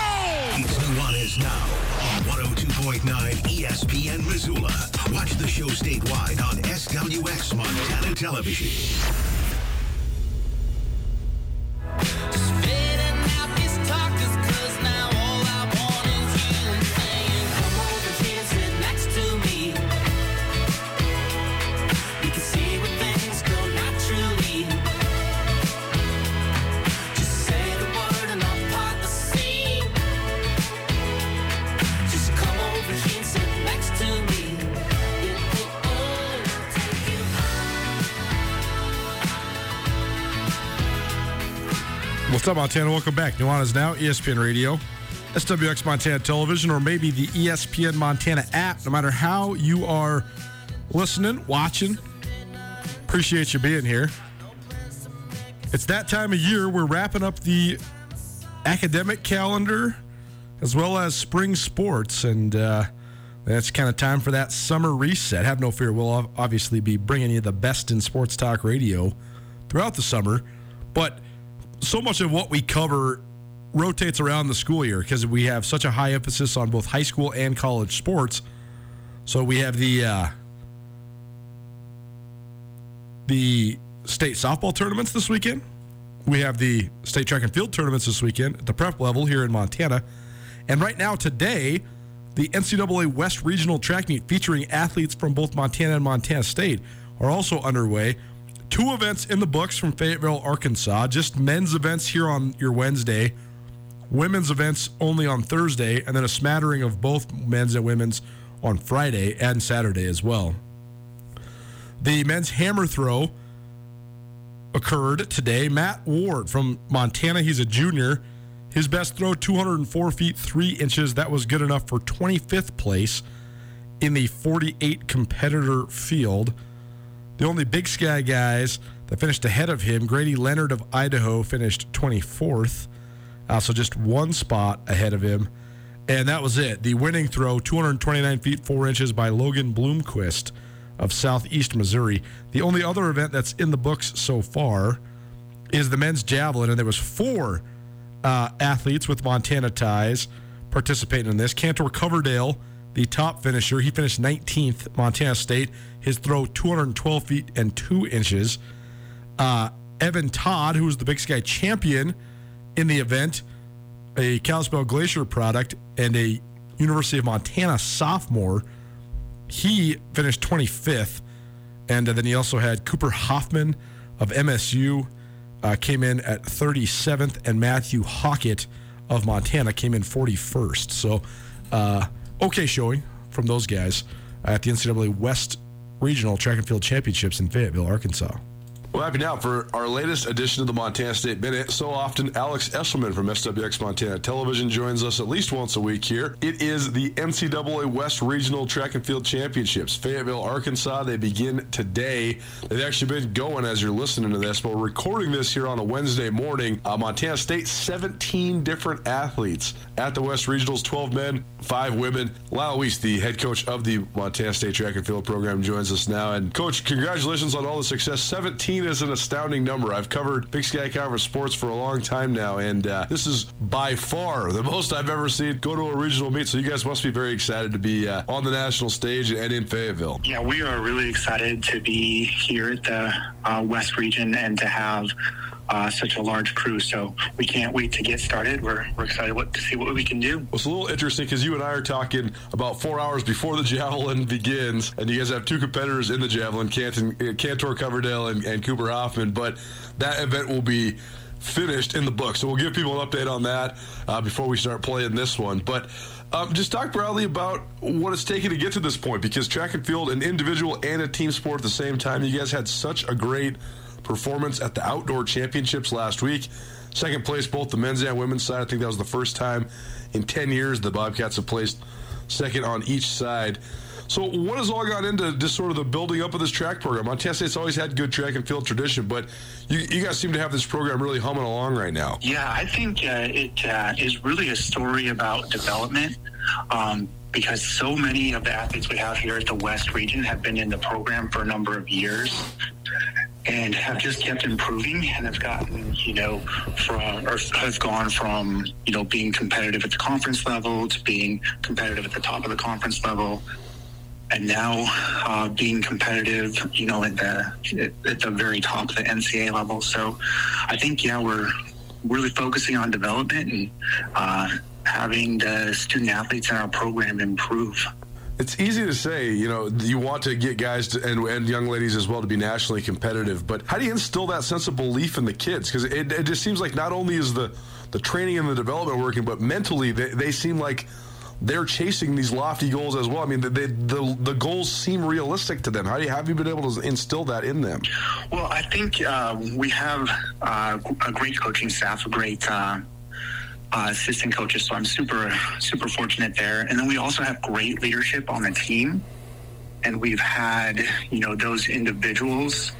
Nuanez now on 102.9 ESPN Missoula. Watch the show statewide on SWX Montana Television. Spitting out these talkers 'cause now What's up, Montana? Welcome back. Nuanez Now, ESPN Radio, SWX Montana Television, or maybe the ESPN Montana app. No matter how you are listening, watching, appreciate you being here. It's that time of year. We're wrapping up the academic calendar as well as spring sports, and uh, that's kind of time for that summer reset. Have no fear, we'll obviously be bringing you the best in sports talk radio throughout the summer, but so much of what we cover rotates around the school year because we have such a high emphasis on both high school and college sports. So we have the uh, the state softball tournaments this weekend. We have the state track and field tournaments this weekend at the prep level here in Montana. And right now, today, the NCAA West Regional Track Meet featuring athletes from both Montana and Montana State are also underway. Two events in the books from Fayetteville, Arkansas. Just men's events here on your Wednesday, women's events only on Thursday, and then a smattering of both men's and women's on Friday and Saturday as well. The men's hammer throw occurred today. Matt Ward from Montana, he's a junior. His best throw, 204 feet 3 inches. That was good enough for 25th place in the 48 competitor field. The only Big Sky guys that finished ahead of him, Grady Leonard of Idaho finished 24th. Uh, so just one spot ahead of him. And that was it. The winning throw, 229 feet 4 inches by Logan Bloomquist of Southeast Missouri. The only other event that's in the books so far is the men's javelin, and there was four uh, athletes with Montana ties participating in this. Cantor Coverdale, the top finisher, he finished 19th, Montana State. His throw 212 feet and two inches. Uh, Evan Todd, who was the Big Sky champion in the event, a Kalispell Glacier product, and a University of Montana sophomore. He finished 25th. And uh, then he also had Cooper Hoffman of MSU uh, came in at 37th, and Matthew Hockett of Montana came in 41st. So, uh, okay showing from those guys at the NCAA West Regional Track and Field Championships in Fayetteville, Arkansas. Well, happy now for our latest edition of the Montana State Minute. So often, Alex Esselman from SWX Montana Television joins us at least once a week here. It is the NCAA West Regional Track and Field Championships, Fayetteville, Arkansas. They begin today. They've actually been going as you're listening to this, but we're recording this here on a Wednesday morning. Uh, Montana State, 17 different athletes at the West Regionals, 12 men, 5 women. Lyle Weese, the head coach of the Montana State Track and Field program, joins us now. And, Coach, congratulations on all the success. 17 is an astounding number. I've covered Big Sky Conference sports for a long time now, and uh, this is by far the most I've ever seen go to a regional meet. So you guys must be very excited to be uh, on the national stage and in Fayetteville. Yeah, we are really excited to be here at the uh, West Region and to have uh, such a large crew. So we can't wait to get started. We're, we're excited what, to see what we can do. Well, it's a little interesting because you and I are talking about four hours before the javelin begins, and you guys have two competitors in the javelin, Canton, uh, Cantor Coverdale and, and Cooper Hoffman. But that event will be finished in the book. So we'll give people an update on that uh, before we start playing this one. But um, just talk broadly about what it's taken to get to this point because track and field, an individual and a team sport at the same time. You guys had such a great performance at the outdoor championships last week. Second place, both the men's and women's side. I think that was the first time in 10 years the Bobcats have placed second on each side. So, what has all gone into just sort of the building up of this track program? Montana State's always had good track and field tradition, but you, you guys seem to have this program really humming along right now. Yeah, I think uh, it uh, is really a story about development. Um, because so many of the athletes we have here at the West region have been in the program for a number of years and have just kept improving and have gotten, you know, from or have gone from, you know, being competitive at the conference level to being competitive at the top of the conference level. And now uh, being competitive, you know, at the at the very top of the NCAA level. So, I think yeah, we're really focusing on development and uh, having the student athletes in our program improve. It's easy to say, you know, you want to get guys to, and, and young ladies as well to be nationally competitive, but how do you instill that sense of belief in the kids? Because it, it just seems like not only is the, the training and the development working, but mentally they, they seem like they're chasing these lofty goals as well. I mean, the the, the, the goals seem realistic to them. How do you, have you been able to instill that in them? Well, I think uh, we have uh, a great coaching staff, a great uh, uh, assistant coaches. So I'm super, super fortunate there. And then we also have great leadership on the team. And we've had, you know, those individuals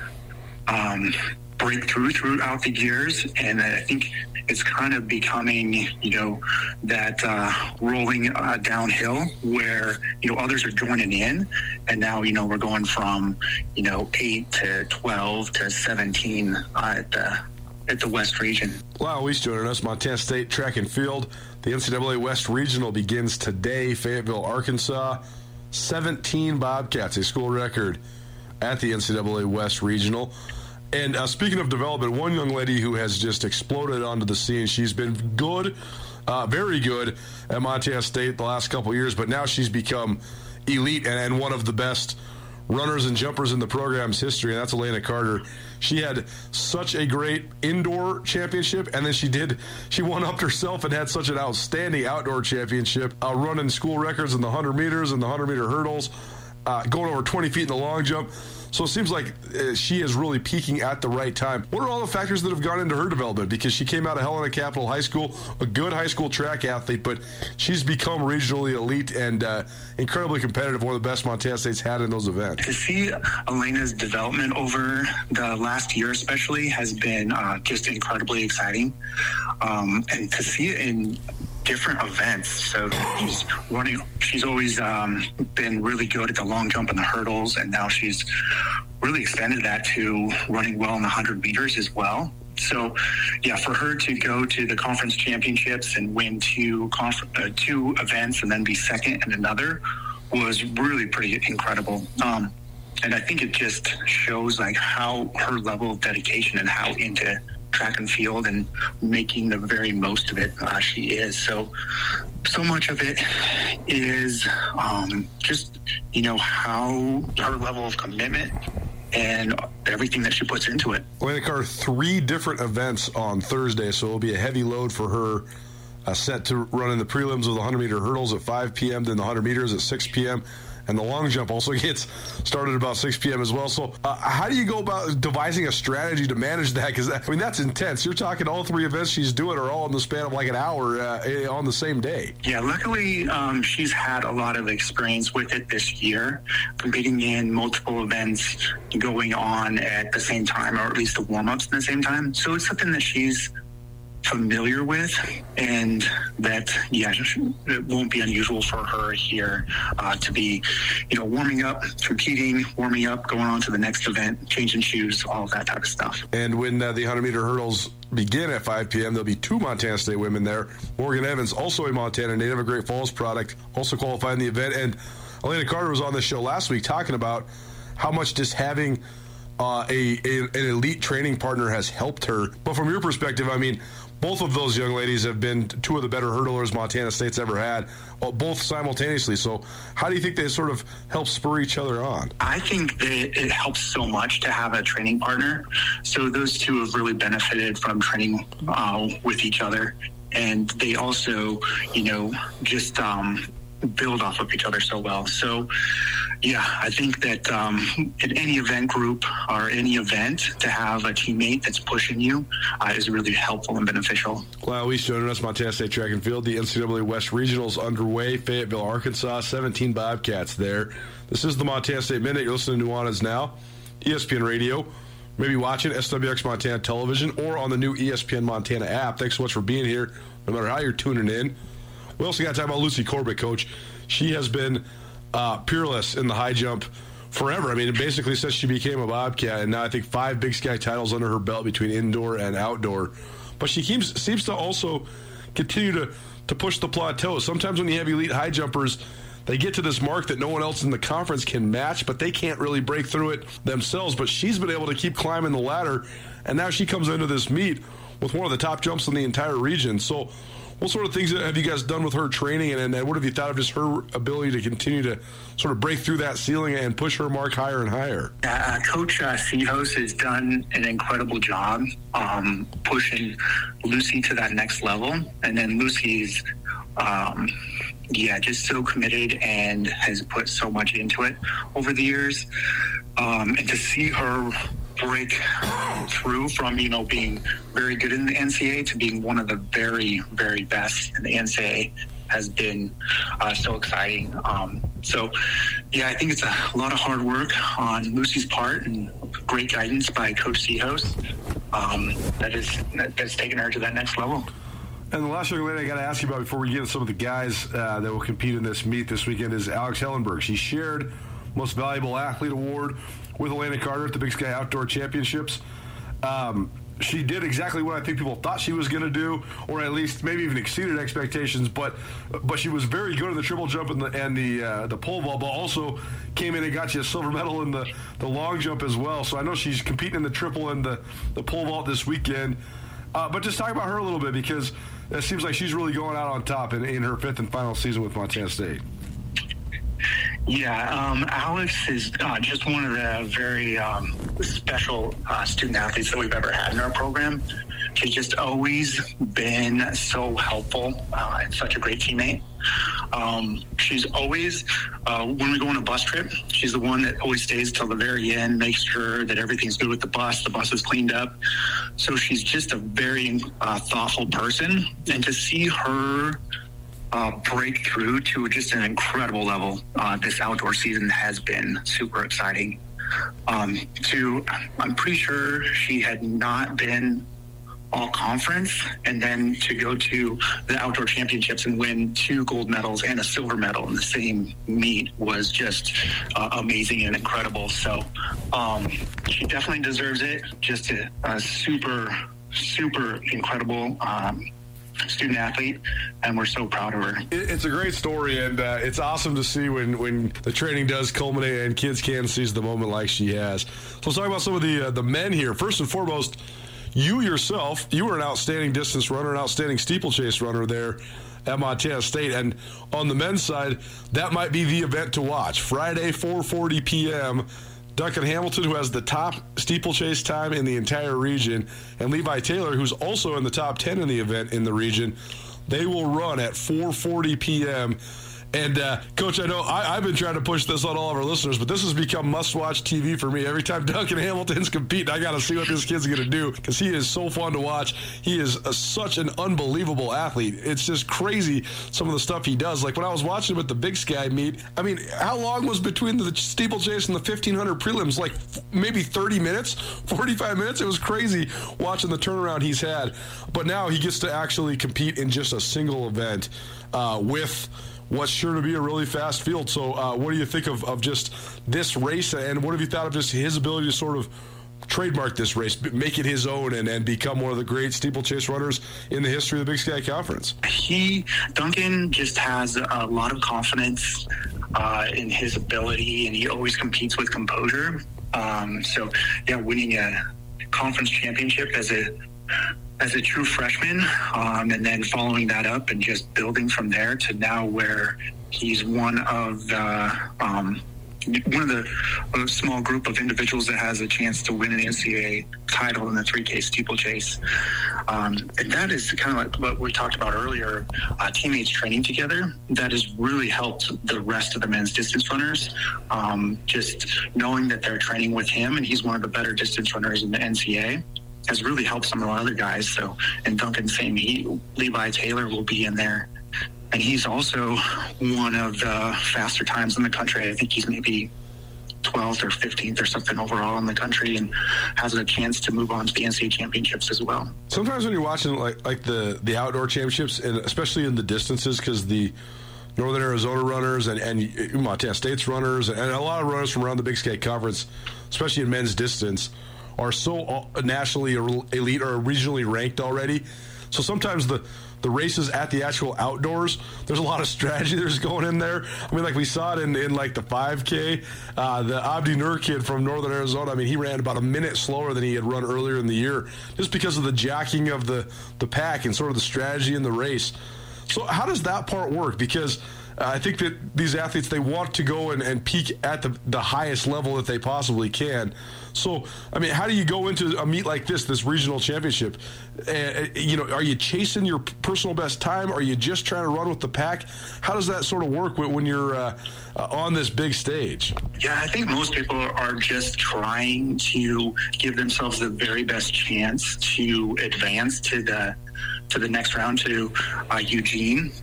um, break through throughout the years. And I think it's kind of becoming, you know, that uh, rolling uh, downhill where, you know, others are joining in. And now, you know, we're going from, you know, 8 to 12 to 17 uh, at the at the West region. Wow, Weese joining us, Montana State Track and Field. The NCAA West Regional begins today, Fayetteville, Arkansas. 17 Bobcats, a school record at the NCAA West Regional. And uh, speaking of development, one young lady who has just exploded onto the scene, she's been good, uh, very good at Montana State the last couple years, but now she's become elite and, and one of the best runners and jumpers in the program's history, and that's Elena Carter. She had such a great indoor championship, and then she did she won up herself and had such an outstanding outdoor championship, uh, running school records in the 100 meters and the 100 meter hurdles, uh, going over 20 feet in the long jump. So it seems like uh, she is really peaking at the right time. What are all the factors that have gone into her development? Because she came out of Helena Capital High School, a good high school track athlete, but she's become regionally elite and uh, incredibly competitive. One of the best Montana State's had in those events. To see Elena's development over the last year, especially, has been uh, just incredibly exciting. Um, and to see it in different events. So she's running. She's always um, been really good at the long jump and the hurdles, and now she's really extended that to running well in the hundred meters as well. So, yeah, for her to go to the conference championships and win two conf- uh, two events and then be second in another was really pretty incredible. Um, and I think it just shows like how her level of dedication and how into track and field and making the very most of it uh, she is. So, so much of it is um, just you know how her level of commitment and everything that she puts into it. Elena Carter, three different events on Thursday, so it'll be a heavy load for her. Uh, set to run in the prelims of the 100 meter hurdles at 5 p.m., then the 100 meters at 6 p.m. And the long jump also gets started about 6 p.m. as well. So, uh, how do you go about devising a strategy to manage that? Because I mean, that's intense. You're talking all three events she's doing are all in the span of like an hour uh, on the same day. Yeah, luckily um, she's had a lot of experience with it this year, competing in multiple events going on at the same time, or at least the warm ups at the same time. So it's something that she's familiar with, and that yeah, it won't be unusual for her here uh, to be, you know, warming up, competing, warming up, going on to the next event, changing shoes, all that type of stuff. And when uh, the 100 meter hurdles begin at 5 p.m., there'll be two Montana State women there. Morgan Evans, also a Montana native, a Great Falls product, also qualified in the event. And Elena Carter was on the show last week talking about how much just having uh, a, a, an elite training partner has helped her. But from your perspective, I mean, both of those young ladies have been two of the better hurdlers Montana State's ever had, both simultaneously. So, how do you think they sort of help spur each other on? I think that it helps so much to have a training partner. So, those two have really benefited from training uh, with each other. And they also, you know, just um, build off of each other so well. So, yeah, I think that um, in any event group or any event, to have a teammate that's pushing you uh, is really helpful and beneficial. Well, we joining us, Montana State Track and Field. The NCAA West Regionals underway. Fayetteville, Arkansas, 17 Bobcats there. This is the Montana State Minute. You're listening to Nuanez Now, ESPN Radio. Maybe watching SWX Montana Television or on the new ESPN Montana app. Thanks so much for being here, no matter how you're tuning in. We also got to talk about Lucy Corbett, coach. She has been uh, peerless in the high jump forever. I mean, basically since she became a Bobcat, and now I think five Big Sky titles under her belt between indoor and outdoor. But she seems seems to also continue to to push the plateau. Sometimes when you have elite high jumpers, they get to this mark that no one else in the conference can match, but they can't really break through it themselves. But she's been able to keep climbing the ladder, and now she comes into this meet with one of the top jumps in the entire region. So what sort of things have you guys done with her training, and, and what have you thought of just her ability to continue to sort of break through that ceiling and push her mark higher and higher? Uh, Coach uh, has done an incredible job um, pushing Lucy to that next level, and then Lucy's um, yeah, just so committed and has put so much into it over the years. Um, and to see her break through from, you know, being very good in the NCA to being one of the very, very best in the NCA has been uh, so exciting. Um, so, yeah, I think it's a lot of hard work on Lucy's part and great guidance by Coach Seahouse um, that is that, that's taken her to that next level. And the last lady I got to ask you about before we get to some of the guys uh, that will compete in this meet this weekend is Alex Hellenberg. She shared Most Valuable Athlete Award with Elena Carter at the Big Sky Outdoor Championships. Um, she did exactly what I think people thought she was going to do, or at least maybe even exceeded expectations. But but she was very good in the triple jump and the and the uh, the pole vault, but also came in and got you a silver medal in the, the long jump as well. So I know she's competing in the triple and the the pole vault this weekend. Uh, but just talk about her a little bit because it seems like she's really going out on top in, in her fifth and final season with Montana State. Yeah, um, Alex is uh, just one of the very um, special uh, student athletes that we've ever had in our program. She's just always been so helpful uh, and such a great teammate. Um, she's always, uh, when we go on a bus trip, she's the one that always stays till the very end, makes sure that everything's good with the bus, the bus is cleaned up. So she's just a very uh, thoughtful person. And to see her uh, to just an incredible level. Uh, this outdoor season has been super exciting. Um, to, I'm pretty sure she had not been all conference, and then to go to the outdoor championships and win two gold medals and a silver medal in the same meet was just uh, amazing and incredible. So um, she definitely deserves it. Just a, a super, super incredible. Um, student athlete, and we're so proud of her. It's a great story, and uh, it's awesome to see when, when the training does culminate and kids can seize the moment like she has. So let's talk about some of the uh, the men here. First and foremost, you yourself, you were an outstanding distance runner, an outstanding steeplechase runner there at Montana State, and on the men's side, that might be the event to watch. Friday, 4:40 p.m. Duncan Hamilton, who has the top steeplechase time in the entire region, and Levi Taylor, who's also in the top 10 in the event in the region. They will run at 4:40 p.m. And uh, coach, I know I, have been trying to push this on all of our listeners, but this has become must-watch TV for me. Every time Duncan Hamilton's competing, I got to see what this kid's going to do because he is so fun to watch. He is a, such an unbelievable athlete. It's just crazy some of the stuff he does. Like when I was watching him at the Big Sky meet, I mean, how long was between the steeplechase and the 1500 prelims? Like f- maybe 30 minutes, 45 minutes. It was crazy watching the turnaround he's had. But now he gets to actually compete in just a single event uh, with what's sure to be a really fast field. So, uh, what do you think of, of just this race, and what have you thought of just his ability to sort of trademark this race, make it his own, and, and become one of the great steeplechase runners in the history of the Big Sky Conference? He, Duncan, just has a lot of confidence uh, in his ability, and he always competes with composure. Um, so, yeah, winning a conference championship as a as a true freshman, um, and then following that up and just building from there to now where he's one of the um, one of the small group of individuals that has a chance to win an NCAA title in the 3K steeplechase. Um, and that is kind of like what we talked about earlier, uh, teammates training together. That has really helped the rest of the men's distance runners. Um, just knowing that they're training with him and he's one of the better distance runners in the NCAA has really helped some of the other guys. So, and Duncan same, he Levi Taylor will be in there, and he's also one of the faster times in the country. I think he's maybe 12th or 15th or something overall in the country, and has a chance to move on to the NCAA championships as well. Sometimes when you're watching like like the the outdoor championships, and especially in the distances, because the Northern Arizona runners and, and Montana State's runners and a lot of runners from around the Big Sky Conference, especially in men's distance, are so nationally elite or regionally ranked already. So sometimes the the races at the actual outdoors, there's a lot of strategy that's going in there. I mean, like we saw it in, in like the 5K. Uh, the Abdi Nur kid from Northern Arizona, I mean, he ran about a minute slower than he had run earlier in the year just because of the jacking of the, the pack and sort of the strategy in the race. So, how does that part work? Because I think that these athletes they want to go and, and peak at the, the highest level that they possibly can. So, I mean, how do you go into a meet like this, this regional championship? Uh, you know, are you chasing your personal best time? Are you just trying to run with the pack? How does that sort of work when, when you're uh, uh, on this big stage? Yeah, I think most people are just trying to give themselves the very best chance to advance to the to the next round to uh, Eugene.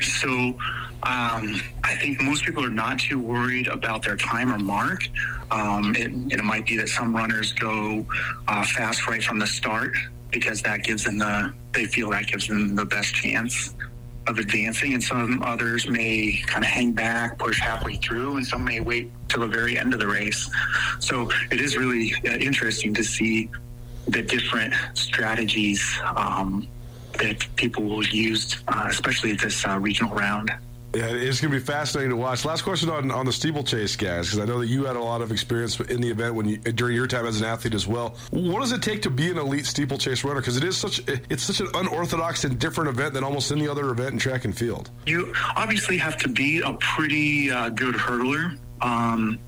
So um, I think most people are not too worried about their time or mark. Um, it, it might be that some runners go uh, fast right from the start because that gives them the they feel that gives them the best chance of advancing, and some others may kind of hang back, push halfway through, and some may wait till the very end of the race. So it is really uh, interesting to see the different strategies um, that people will use, uh, especially at this uh, regional round. Yeah, it's going to be fascinating to watch. Last question on, on the steeplechase, guys, because I know that you had a lot of experience in the event when you, during your time as an athlete as well. What does it take to be an elite steeplechase runner? Because it is such it's such an unorthodox and different event than almost any other event in track and field. You obviously have to be a pretty uh, good hurdler, um,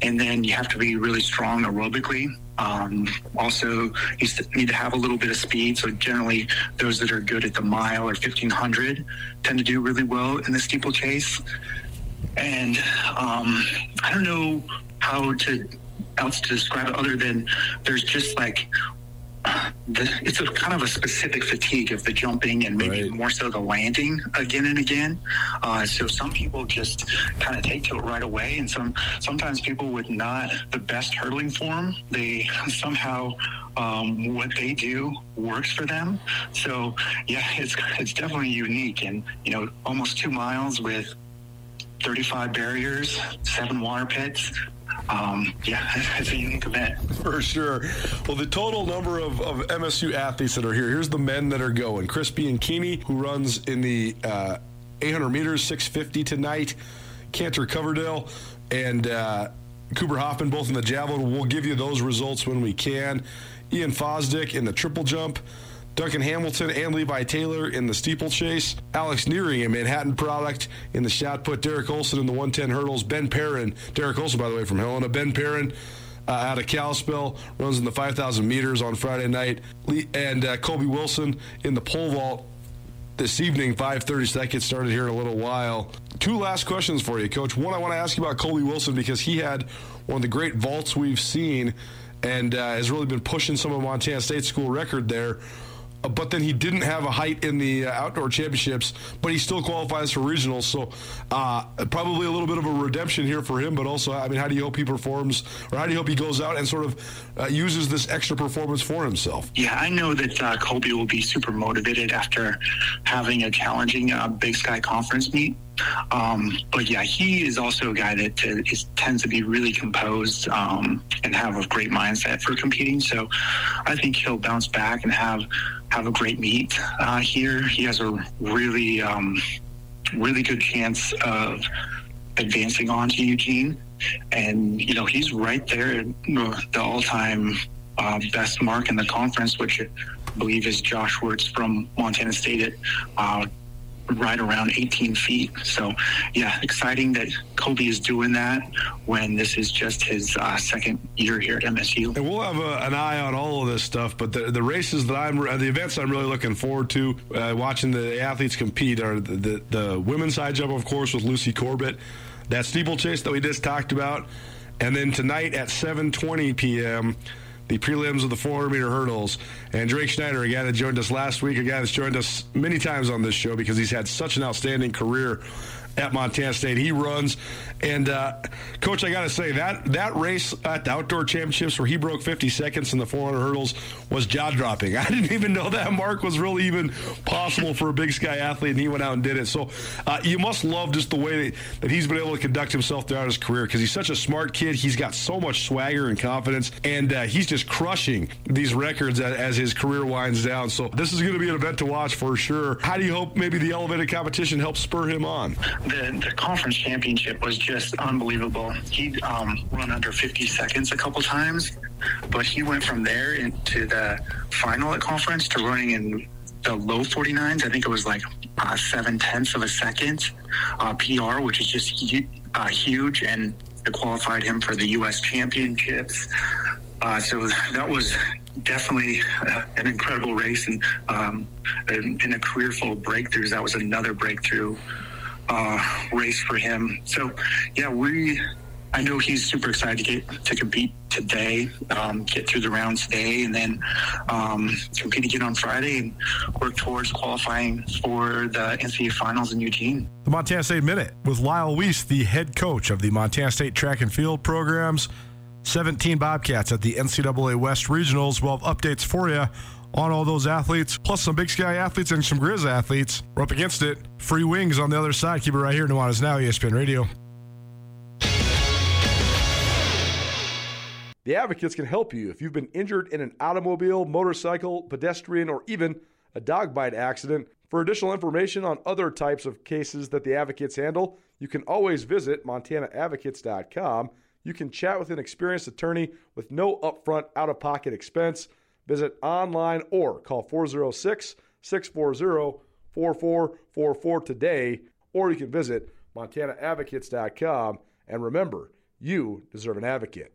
and then you have to be really strong aerobically. Um, also, you need to have a little bit of speed. So generally, those that are good at the mile or 1500 tend to do really well in the steeplechase. And um, I don't know how to else to describe it other than there's just like the, it's a kind of a specific fatigue of the jumping and maybe more so the landing again and again. Uh, so some people just kind of take to it right away, and some sometimes people with not the best hurdling form, they somehow um, what they do works for them. So yeah, it's it's definitely unique, and you know, almost two miles with 35 barriers, seven water pits. Um, yeah, it's a unique event. For sure. Well, the total number of, of MSU athletes that are here, here's the men that are going. Chris Bianchini, who runs in the uh, 800 meters, 650 tonight. Cantor Coverdale and uh, Cooper Hoffman, both in the javelin. We'll give you those results when we can. Ian Fosdick in the triple jump. Duncan Hamilton and Levi Taylor in the steeplechase. Alex Nearing, a Manhattan product in the shot put. Derek Olson in the 110 hurdles. Ben Perrin, Derek Olson, by the way, from Helena. Ben Perrin uh, out of Kalispell runs in the 5,000 meters on Friday night. And uh, Colby Wilson in the pole vault this evening, 5:30. So that gets started here in a little while. Two last questions for you, Coach. One, I want to ask you about Colby Wilson because he had one of the great vaults we've seen, and uh, has really been pushing some of Montana State school record there. But then he didn't have a height in the uh, outdoor championships, but he still qualifies for regionals. So uh, probably a little bit of a redemption here for him. But also, I mean, how do you hope he performs, or how do you hope he goes out and sort of uh, uses this extra performance for himself? Yeah, I know that uh, Colby will be super motivated after having a challenging uh, Big Sky Conference meet. Um, but yeah, he is also a guy that uh, is, tends to be really composed um, and have a great mindset for competing. So I think he'll bounce back and have have a great meet uh, here. He has a really um, really good chance of advancing on to Eugene, and you know he's right there at the all-time uh, best mark in the conference, which I believe is Josh Wirtz from Montana State at uh, right around 18 feet. So, yeah, exciting that Kobe is doing that when this is just his uh, second year here at MSU. And we'll have a, an eye on all of this stuff, but the, the races that I'm, the events I'm really looking forward to, uh, watching the athletes compete are the, the, the women's high jump, of course, with Lucy Corbett, that steeplechase that we just talked about, and then tonight at 7:20 p.m. The prelims of the 400 meter hurdles. And Drake Schneider, a guy that joined us last week, a guy that's joined us many times on this show because he's had such an outstanding career at Montana State. He runs, and uh, coach, I got to say that that race at the outdoor championships where he broke 50 seconds in the 400 hurdles was jaw dropping. I didn't even know that mark was really even possible for a Big Sky athlete, and he went out and did it. So uh, you must love just the way that, that he's been able to conduct himself throughout his career because he's such a smart kid. He's got so much swagger and confidence, and uh, he's just crushing these records as, as his career winds down. So this is going to be an event to watch for sure. How do you hope maybe the elevated competition helps spur him on? The, the conference championship was just unbelievable. He um, run under 50 seconds a couple times, but he went from there into the final at conference to running in the low 49s. I think it was like uh, seven tenths of a second uh, PR, which is just hu- uh, huge, and it qualified him for the U.S. Championships. Uh, so that was definitely uh, an incredible race, and um, in, in a career full of breakthroughs, that was another breakthrough uh, race for him. So, yeah, we. I know he's super excited to get to compete today, um, get through the rounds today, and then um, compete again on Friday and work towards qualifying for the NCAA finals in Eugene. The Montana State Minute with Lyle Weese, the head coach of the Montana State track and field programs. 17 Bobcats at the NCAA West Regionals. We'll have updates for you on all those athletes, plus some Big Sky athletes and some Grizz athletes. We're up against it. Free wings on the other side. Keep it right here. Nuanez Now, ESPN Radio. The Advocates can help you if you've been injured in an automobile, motorcycle, pedestrian, or even a dog bite accident. For additional information on other types of cases that the Advocates handle, you can always visit montanaadvocates.com. You can chat with an experienced attorney with no upfront out of pocket expense. Visit online or call 406 640 4444 today, or you can visit montanaadvocates.com. And remember, you deserve an advocate.